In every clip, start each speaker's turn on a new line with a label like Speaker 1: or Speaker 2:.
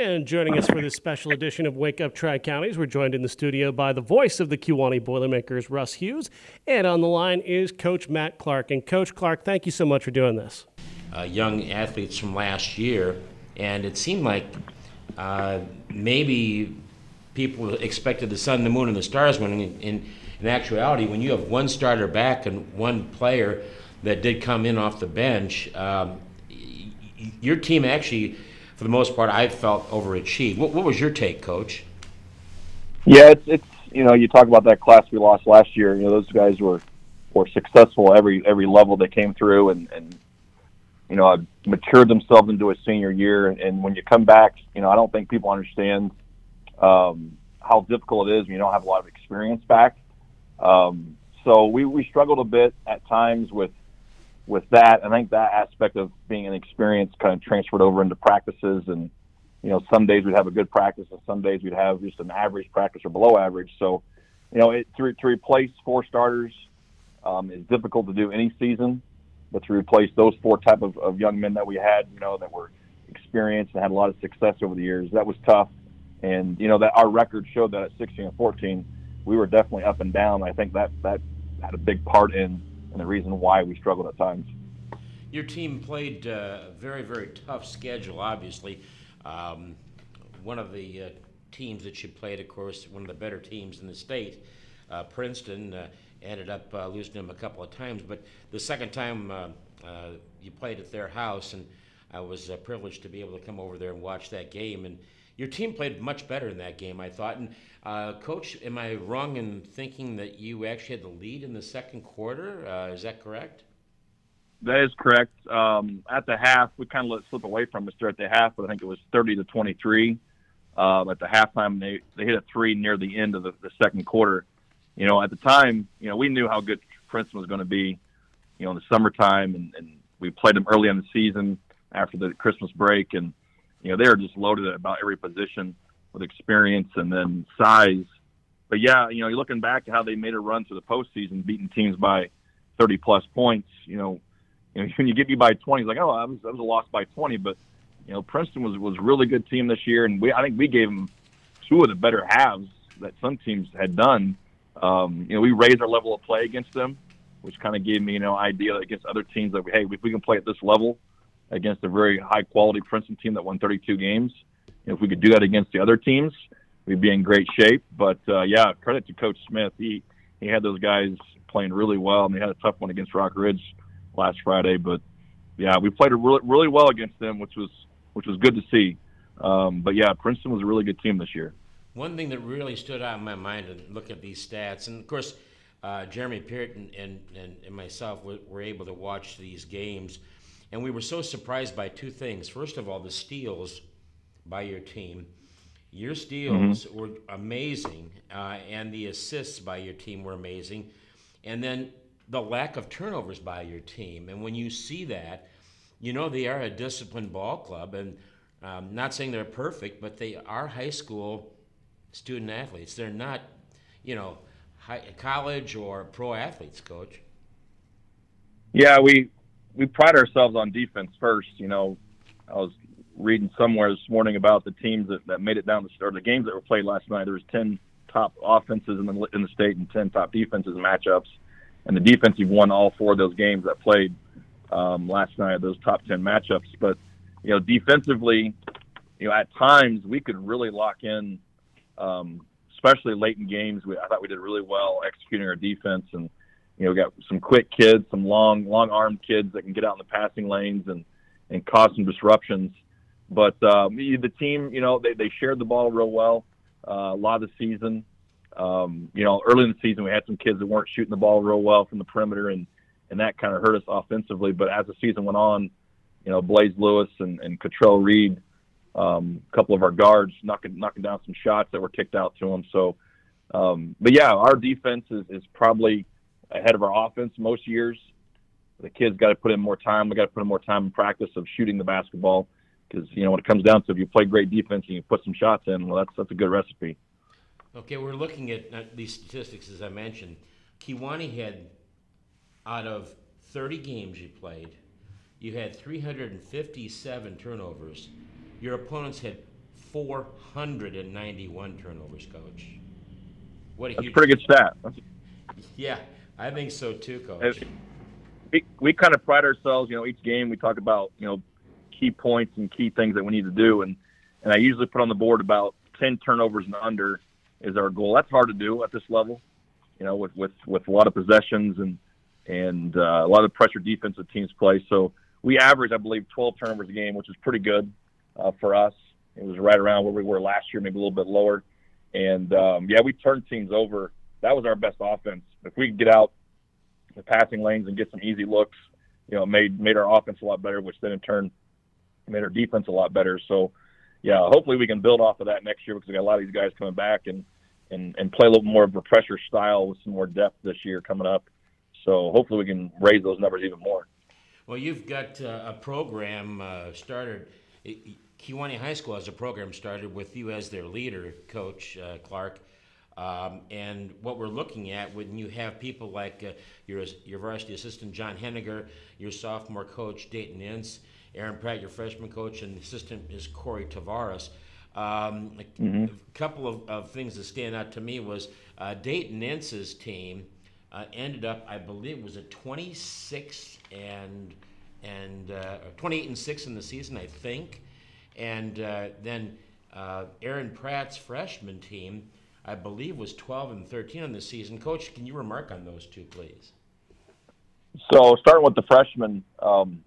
Speaker 1: And joining us for this special edition of Wake Up Tri Counties, we're joined in the studio by the voice of the Kewanee Boilermakers, Russ Hughes. And on the line is Coach Matt Clark. And Coach Clark, thank you so much for doing this.
Speaker 2: Uh, young athletes from last year, and it seemed like uh, maybe people expected the sun, the moon, and the stars when in, in, in actuality, when you have one starter back and one player that did come in off the bench, um, your team actually – for the most part, I felt overachieved. What, what was your take, Coach?
Speaker 3: Yeah, it's, it's you know you talk about that class we lost last year. You know those guys were were successful every every level they came through, and and you know matured themselves into a senior year. And when you come back, you know I don't think people understand um, how difficult it is when you don't have a lot of experience back. Um, so we we struggled a bit at times with with that, I think that aspect of being an experience kind of transferred over into practices. And, you know, some days we'd have a good practice and some days we'd have just an average practice or below average. So, you know, it, to, to replace four starters um, is difficult to do any season, but to replace those four type of, of young men that we had, you know, that were experienced and had a lot of success over the years, that was tough. And, you know, that our record showed that at 16 and 14, we were definitely up and down. I think that, that had a big part in and the reason why we struggled at times.
Speaker 2: Your team played uh, a very, very tough schedule, obviously. Um, one of the uh, teams that you played, of course, one of the better teams in the state, uh, Princeton, uh, ended up uh, losing them a couple of times. But the second time uh, you played at their house, and I was privileged to be able to come over there and watch that game. And your team played much better in that game, I thought. And uh, Coach, am I wrong in thinking that you actually had the lead in the second quarter? Uh, is that correct?
Speaker 3: That is correct. Um, at the half, we kind of let slip away from us there at the half, but I think it was 30 to 23. Um, at the halftime, they, they hit a three near the end of the, the second quarter. You know, at the time, you know, we knew how good Princeton was going to be, you know, in the summertime, and, and we played them early in the season after the Christmas break, and you know they were just loaded at about every position with experience and then size. But yeah, you know, you're looking back at how they made a run to the postseason, beating teams by 30 plus points. You know, you know when you get beat by 20, it's like, oh, I was, that was a loss by 20. But you know, Princeton was was a really good team this year, and we I think we gave them two of the better halves that some teams had done. Um, you know, we raised our level of play against them, which kind of gave me you know idea against other teams that we, hey, if we can play at this level against a very high quality Princeton team that won 32 games, if we could do that against the other teams, we'd be in great shape. But uh, yeah, credit to Coach Smith. He he had those guys playing really well, and they had a tough one against Rockridge last Friday. But yeah, we played really really well against them, which was which was good to see. Um, but yeah, Princeton was a really good team this year.
Speaker 2: One thing that really stood out in my mind and look at these stats, and of course, uh, Jeremy Peart and, and, and, myself were, were, able to watch these games, and we were so surprised by two things. First of all, the steals by your team. Your steals mm-hmm. were amazing, uh, and the assists by your team were amazing. And then the lack of turnovers by your team. And when you see that, you know they are a disciplined ball club. And um, not saying they're perfect, but they are high school student athletes. They're not, you know, high, college or pro athletes, coach.
Speaker 3: Yeah, we we pride ourselves on defense first. You know, I was reading somewhere this morning about the teams that, that made it down the or the games that were played last night. There was ten top offenses in the in the state and ten top defenses matchups, and the defensive won all four of those games that played um, last night. Those top ten matchups, but you know defensively, you know at times we could really lock in, um, especially late in games. We, I thought we did really well executing our defense and. You know, got some quick kids, some long, long-armed kids that can get out in the passing lanes and and cause some disruptions. But um, the team, you know, they, they shared the ball real well uh, a lot of the season. Um, you know, early in the season, we had some kids that weren't shooting the ball real well from the perimeter, and and that kind of hurt us offensively. But as the season went on, you know, Blaze Lewis and, and Cottrell Reed, um, a couple of our guards knocking knocking down some shots that were kicked out to them. So, um, but yeah, our defense is, is probably ahead of our offense most years. The kids got to put in more time. We got to put in more time in practice of shooting the basketball because you know when it comes down to if you play great defense and you put some shots in, well, that's that's a good recipe.
Speaker 2: Okay, we're looking at uh, these statistics as I mentioned. Kewanee had out of 30 games you played, you had 357 turnovers. Your opponents had 491 turnovers, coach. What a
Speaker 3: That's
Speaker 2: huge.
Speaker 3: a pretty good stat.
Speaker 2: Yeah, I think so too, coach.
Speaker 3: we we kind of pride ourselves. You know, each game we talk about you know key points and key things that we need to do, and and I usually put on the board about ten turnovers and under is our goal. That's hard to do at this level. You know, with with with a lot of possessions and and uh, a lot of pressure defensive teams play. So we average, I believe, 12 turnovers a game, which is pretty good uh, for us. It was right around where we were last year, maybe a little bit lower. And um, yeah, we turned teams over. That was our best offense. If we could get out the passing lanes and get some easy looks, you know, made made our offense a lot better, which then in turn made our defense a lot better. So yeah, hopefully we can build off of that next year because we got a lot of these guys coming back and and and play a little more of a pressure style with some more depth this year coming up. So hopefully we can raise those numbers even more.
Speaker 2: Well, you've got uh, a program uh, started. Kewanee High School has a program started with you as their leader, Coach uh, Clark. Um, and what we're looking at when you have people like uh, your, your varsity assistant John Henniger, your sophomore coach Dayton Ince, Aaron Pratt, your freshman coach, and the assistant is Corey Tavares. Um, a, mm-hmm. a, couple of, of, things that stand out to me was uh, Dayton Ince's team uh, ended up, I believe, was it 26 and and uh, 28 and six in the season, I think, and uh, then uh, Aaron Pratt's freshman team, I believe, was 12 and 13 on the season. Coach, can you remark on those two, please?
Speaker 3: So starting with the freshmen, um,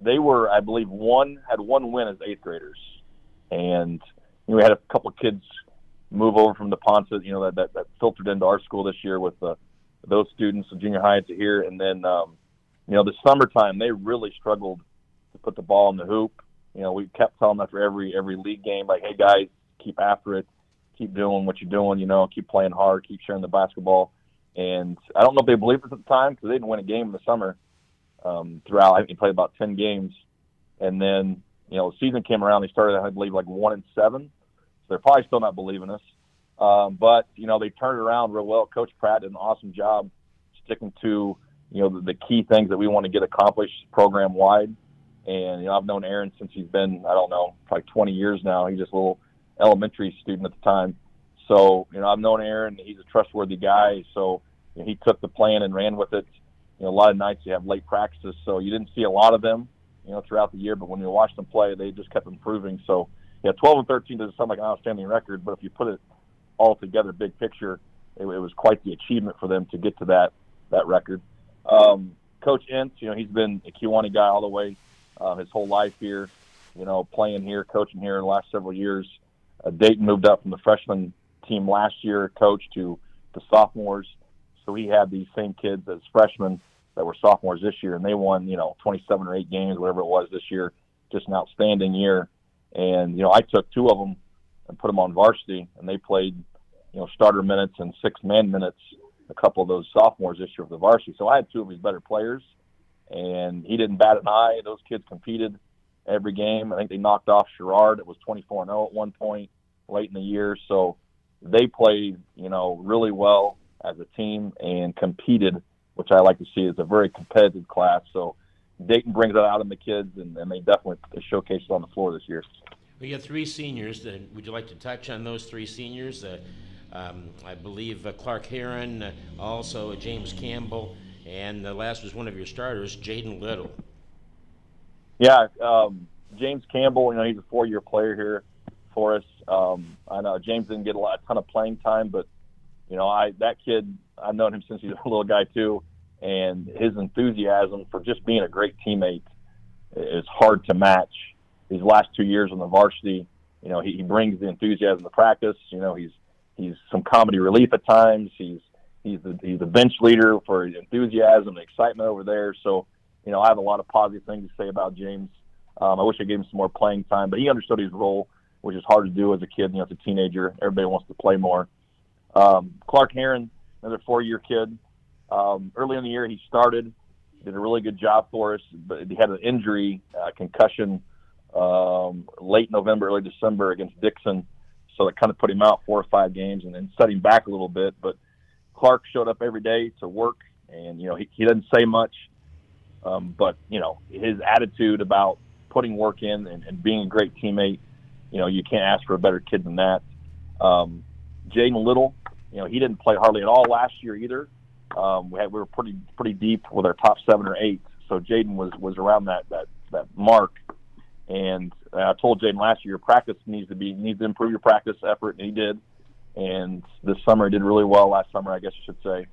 Speaker 3: they were, I believe, one had one win as eighth graders, and you know, we had a couple kids move over from the Ponce, you know, that, that, that filtered into our school this year with the those students, the junior high to here, and then um, you know the summertime they really struggled to put the ball in the hoop. You know, we kept telling them after every every league game, like, hey guys, keep after it, keep doing what you're doing. You know, keep playing hard, keep sharing the basketball. And I don't know if they believed it at the time because they didn't win a game in the summer. Um, throughout, I think they played about ten games, and then you know the season came around. They started, I believe, like one and seven. So they're probably still not believing us. Um, but you know they turned it around real well. Coach Pratt did an awesome job sticking to you know the, the key things that we want to get accomplished program wide. And you know I've known Aaron since he's been I don't know probably 20 years now. He's just a little elementary student at the time. So you know I've known Aaron. He's a trustworthy guy. So you know, he took the plan and ran with it. You know a lot of nights you have late practices, so you didn't see a lot of them you know throughout the year. But when you watch them play, they just kept improving. So yeah, 12 and 13 doesn't sound like an outstanding record, but if you put it all together, big picture, it, it, was quite the achievement for them to get to that that record. Um, Coach Ince, you know, he's been a Kewanee guy all the way uh, his whole life here. You know, playing here, coaching here in the last several years. Uh, Dayton moved up from the freshman team last year, coach to the sophomores. So he had these same kids as freshmen that were sophomores this year, and they won, you know, 27 or 8 games, whatever it was this year. Just an outstanding year. And, you know, I took two of them and put them on varsity, and they played, you know, starter minutes and six man minutes. A couple of those sophomores this year for the varsity. So I had two of his better players, and he didn't bat an eye. Those kids competed every game. I think they knocked off Sherrard. It was 24 0 at one point late in the year. So they played, you know, really well as a team and competed, which I like to see as a very competitive class. So Dayton brings that out in the kids, and, and they definitely showcase it on the floor this year.
Speaker 2: We got three seniors. Would you like to touch on those three seniors? Uh, um, I believe uh, Clark Heron, uh, also James Campbell, and the last was one of your starters, Jaden Little.
Speaker 3: Yeah, um, James Campbell. You know, he's a four-year player here for us. Um, I know James didn't get a, lot, a ton of playing time, but you know, I that kid. I've known him since he's a little guy too, and his enthusiasm for just being a great teammate is hard to match these last two years on the varsity. You know, he, he brings the enthusiasm to practice. You know, he's he's some comedy relief at times. He's he's the he's the bench leader for his enthusiasm and excitement over there. So, you know, I have a lot of positive things to say about James. Um, I wish I gave him some more playing time, but he understood his role, which is hard to do as a kid. You know, as a teenager, everybody wants to play more. Um, Clark Heron, another four-year kid. Um, early in the year, he started, did a really good job for us, but he had an injury, uh, concussion um, late November, early December against Dixon. So that kind of put him out four or five games and then set him back a little bit. But Clark showed up every day to work, and you know he, he doesn't say much, um, but you know his attitude about putting work in and, and being a great teammate you know, you can't ask for a better kid than that. Um, Jaden Little, you know, he didn't play hardly at all last year either. Um, we had we were pretty pretty deep with our top seven or eight, so Jaden was was around that that that mark. And I told Jaden last year, your practice needs to be needs to improve your practice effort, and he did. And this summer he did really well. Last summer, I guess you should say.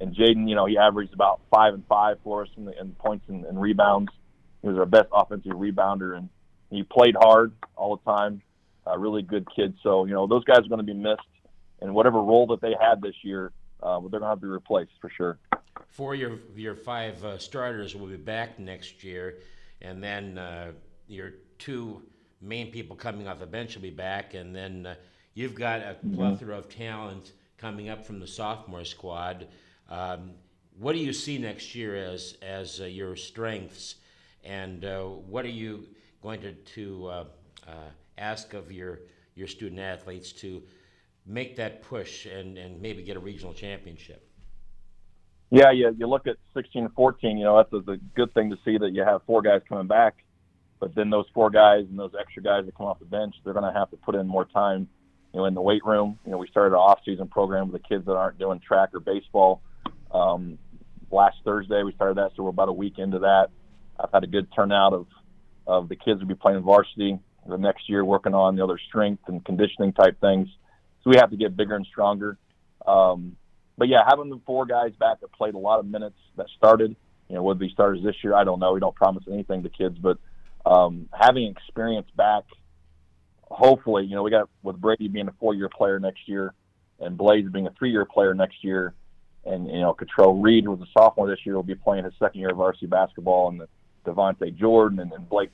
Speaker 3: And Jaden, you know, he averaged about five and five for us in, the, in points and, and rebounds. He was our best offensive rebounder, and he played hard all the time. A really good kid. So you know, those guys are going to be missed, and whatever role that they had this year, uh, they're going to have to be replaced for sure.
Speaker 2: Four your your five uh, starters will be back next year, and then uh, your two main people coming off the bench will be back, and then uh, you've got a mm-hmm. plethora mm-hmm. of talent coming up from the sophomore squad. Um, what do you see next year as as uh, your strengths, and uh, what are you going to to ask of your your student athletes to make that push and, and maybe get a regional championship?
Speaker 3: Yeah, you, you look at 16 and 14, you know, that's a, a good thing to see that you have four guys coming back. But then those four guys and those extra guys that come off the bench, they're going to have to put in more time, you know, in the weight room. You know, we started an off-season program with the kids that aren't doing track or baseball. Um, last Thursday we started that, so we're about a week into that. I've had a good turnout of of the kids will be playing varsity the next year, working on the other strength and conditioning type things. So we have to get bigger and stronger. Um, but yeah, having the four guys back that played a lot of minutes that started, you know, would be starters this year. I don't know. We don't promise anything to kids, but um, having experience back, hopefully, you know, we got with Brady being a four-year player next year, and Blaze being a three-year player next year, and you know, Cottrell Reed, was a sophomore this year, will be playing his second year of varsity basketball, and the Devontae Jordan and, and Blake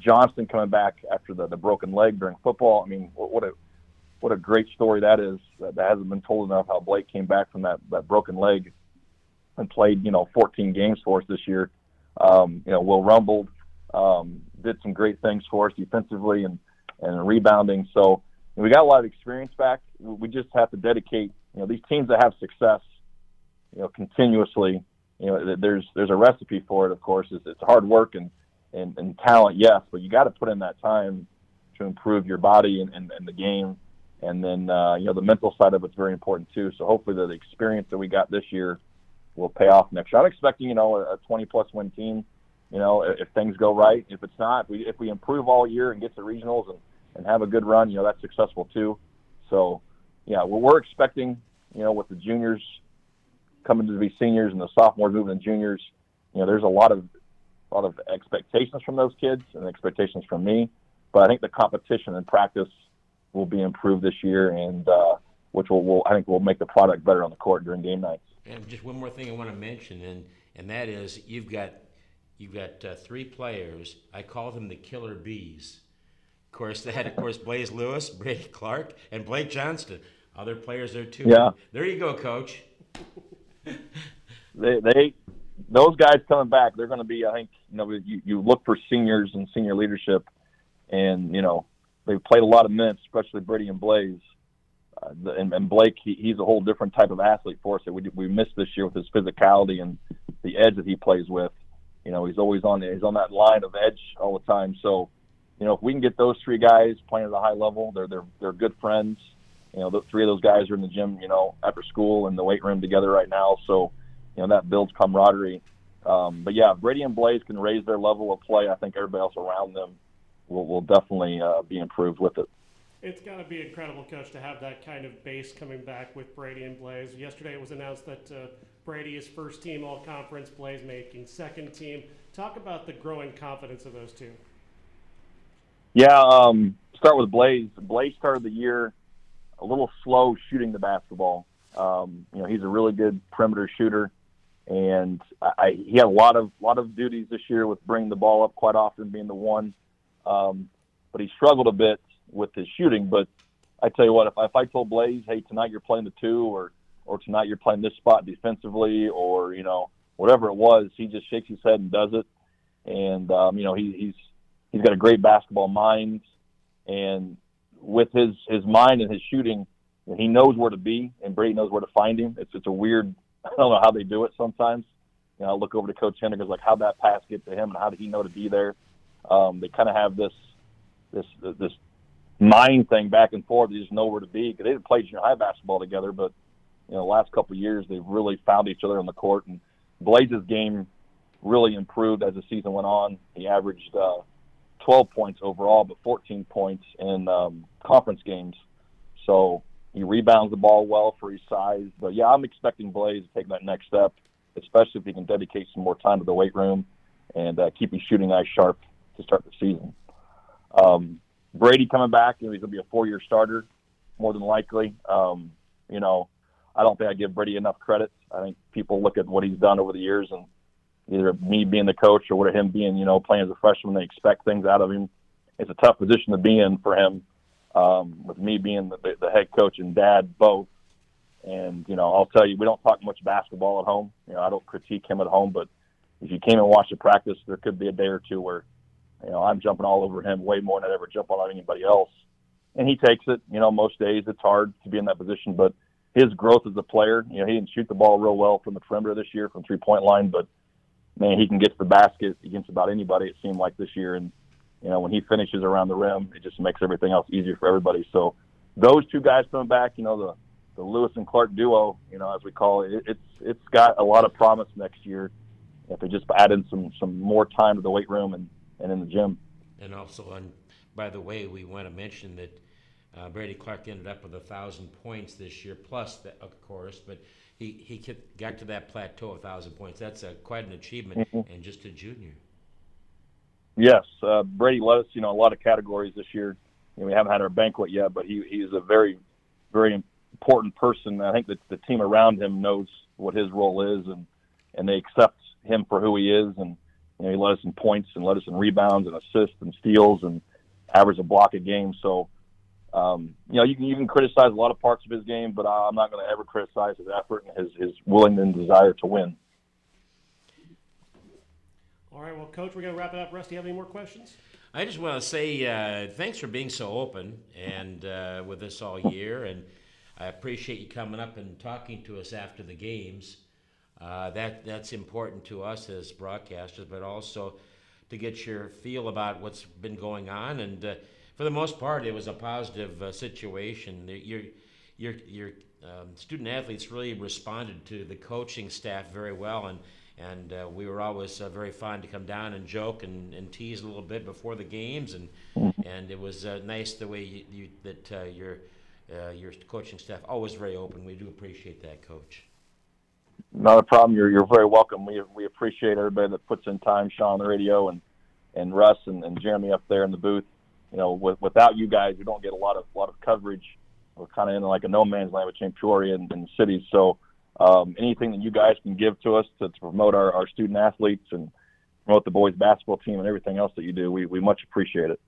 Speaker 3: Johnston coming back after the, the broken leg during football. I mean, what, what a what a great story that is. That, that hasn't been told enough. How Blake came back from that that broken leg and played, you know, 14 games for us this year. Um, you know, Will Rumbled um, did some great things for us defensively and and rebounding. So we got a lot of experience back. We just have to dedicate. You know, these teams that have success, you know, continuously. You know, there's there's a recipe for it. Of course, it's, it's hard work and, and and talent, yes, but you got to put in that time to improve your body and, and, and the game and then uh, you know the mental side of it's very important too. So hopefully the, the experience that we got this year will pay off next year. I'm expecting you know a, a 20 plus win team. You know if, if things go right. If it's not, if we if we improve all year and get to regionals and and have a good run, you know that's successful too. So yeah, well, we're expecting you know with the juniors coming to be seniors and the sophomores moving to juniors. You know there's a lot of a lot of expectations from those kids and expectations from me. But I think the competition and practice will be improved this year, and uh, which will, will I think will make the product better on the court during game nights.
Speaker 2: And just one more thing I want to mention, and and that is you've got you've got uh, three players. I call them the killer bees. Of course, they had of course Blaze Lewis, Brady Clark, and Blake Johnston. Other players there too.
Speaker 3: Yeah.
Speaker 2: There you go, Coach.
Speaker 3: They they those guys coming back, they're going to be. I think you know you, you look for seniors and senior leadership, and you know they've played a lot of minutes, especially Brady and Blaze. Uh, and, and Blake, he, he's a whole different type of athlete for us that we we missed this year with his physicality and the edge that he plays with. You know, he's always on he's on that line of edge all the time. So, you know, if we can get those three guys playing at a high level, they're they're they're good friends. You know, the three of those guys are in the gym, you know, after school in the weight room together right now. So, you know, that builds camaraderie. Um, but yeah, Brady and Blaze can raise their level of play. I think everybody else around them will, will definitely uh, be improved with it.
Speaker 1: It's got to be incredible, coach, to have that kind of base coming back with Brady and Blaze. Yesterday it was announced that uh, Brady is first team all conference, Blaze making second team. Talk about the growing confidence of those two.
Speaker 3: Yeah, um, start with Blaze. Blaze started the year a little slow shooting the basketball. Um, you know, he's a really good perimeter shooter, and I, he had a lot of lot of duties this year with bringing the ball up quite often, being the one. Um, but he struggled a bit with his shooting. But I tell you what, if, if I told Blaze, hey, tonight you're playing the two, or or tonight you're playing this spot defensively, or you know whatever it was, he just shakes his head and does it. And um, you know he, he's he's got a great basketball mind, and with his his mind and his shooting, he knows where to be, and Brady knows where to find him. It's it's a weird. I don't know how they do it sometimes. You know, I look over to Coach Hendrick, like, how'd that pass get to him, and how did he know to be there? Um, they kind of have this this this mind thing back and forth. They just know where to be because they didn't play junior high basketball together, but you know, last couple of years they've really found each other on the court. And Blaze's game really improved as the season went on. He averaged uh, 12 points overall, but 14 points in um, conference games. So he rebounds the ball well for his size. But yeah, I'm expecting Blaze to take that next step, especially if he can dedicate some more time to the weight room and uh, keep his shooting eyes sharp to start the season. Um, Brady coming back, you know, he's going to be a four-year starter, more than likely. Um, you know, I don't think I give Brady enough credit. I think people look at what he's done over the years, and either me being the coach or what him being, you know, playing as a freshman, they expect things out of him. It's a tough position to be in for him. Um, with me being the, the head coach and dad both, and you know, I'll tell you, we don't talk much basketball at home. You know, I don't critique him at home, but if you came and watched the practice, there could be a day or two where you know, I'm jumping all over him way more than I'd ever jump on anybody else. And he takes it. You know, most days it's hard to be in that position, but his growth as a player, you know, he didn't shoot the ball real well from the perimeter this year from three point line, but man, he can get to the basket against about anybody. It seemed like this year, and you know, when he finishes around the rim, it just makes everything else easier for everybody. So those two guys coming back, you know, the the Lewis and Clark duo, you know, as we call it, it's it's got a lot of promise next year if they just add in some some more time to the weight room and and in the gym.
Speaker 2: And also, on by the way, we want to mention that uh, Brady Clark ended up with a thousand points this year, plus the, of course, but he he got to that plateau of thousand points. That's a, quite an achievement, mm-hmm. and just a junior.
Speaker 3: Yes, uh, Brady led us, you know, a lot of categories this year. You know, we haven't had our banquet yet, but he he's a very, very important person. I think that the team around him knows what his role is, and and they accept him for who he is, and you know, he led us in points and led us in rebounds and assists and steals and averaged a block a game. So, um, you know, you can you can criticize a lot of parts of his game, but I'm not going to ever criticize his effort and his his willingness and desire to win.
Speaker 1: All right, well, Coach, we're going to wrap it up. Rusty, have any more questions?
Speaker 2: I just want to say uh, thanks for being so open and uh, with us all year, and I appreciate you coming up and talking to us after the games. Uh, that that's important to us as broadcasters, but also to get your feel about what's been going on. And uh, for the most part, it was a positive uh, situation. Your your your um, student athletes really responded to the coaching staff very well, and and uh, we were always uh, very fun to come down and joke and, and tease a little bit before the games, and and it was nice the way you, you that your your coaching staff always very open. We do appreciate that, Coach.
Speaker 3: Not a problem. You're you're very welcome. We we appreciate everybody that puts in time, Sean on the radio and and Russ and, and Jeremy up there in the booth. You know, with, without you guys, we don't get a lot of lot of coverage. We're kind of in like a no man's land between Peoria and, and the cities. So um, anything that you guys can give to us to, to promote our, our student athletes and promote the boys basketball team and everything else that you do, we, we much appreciate it.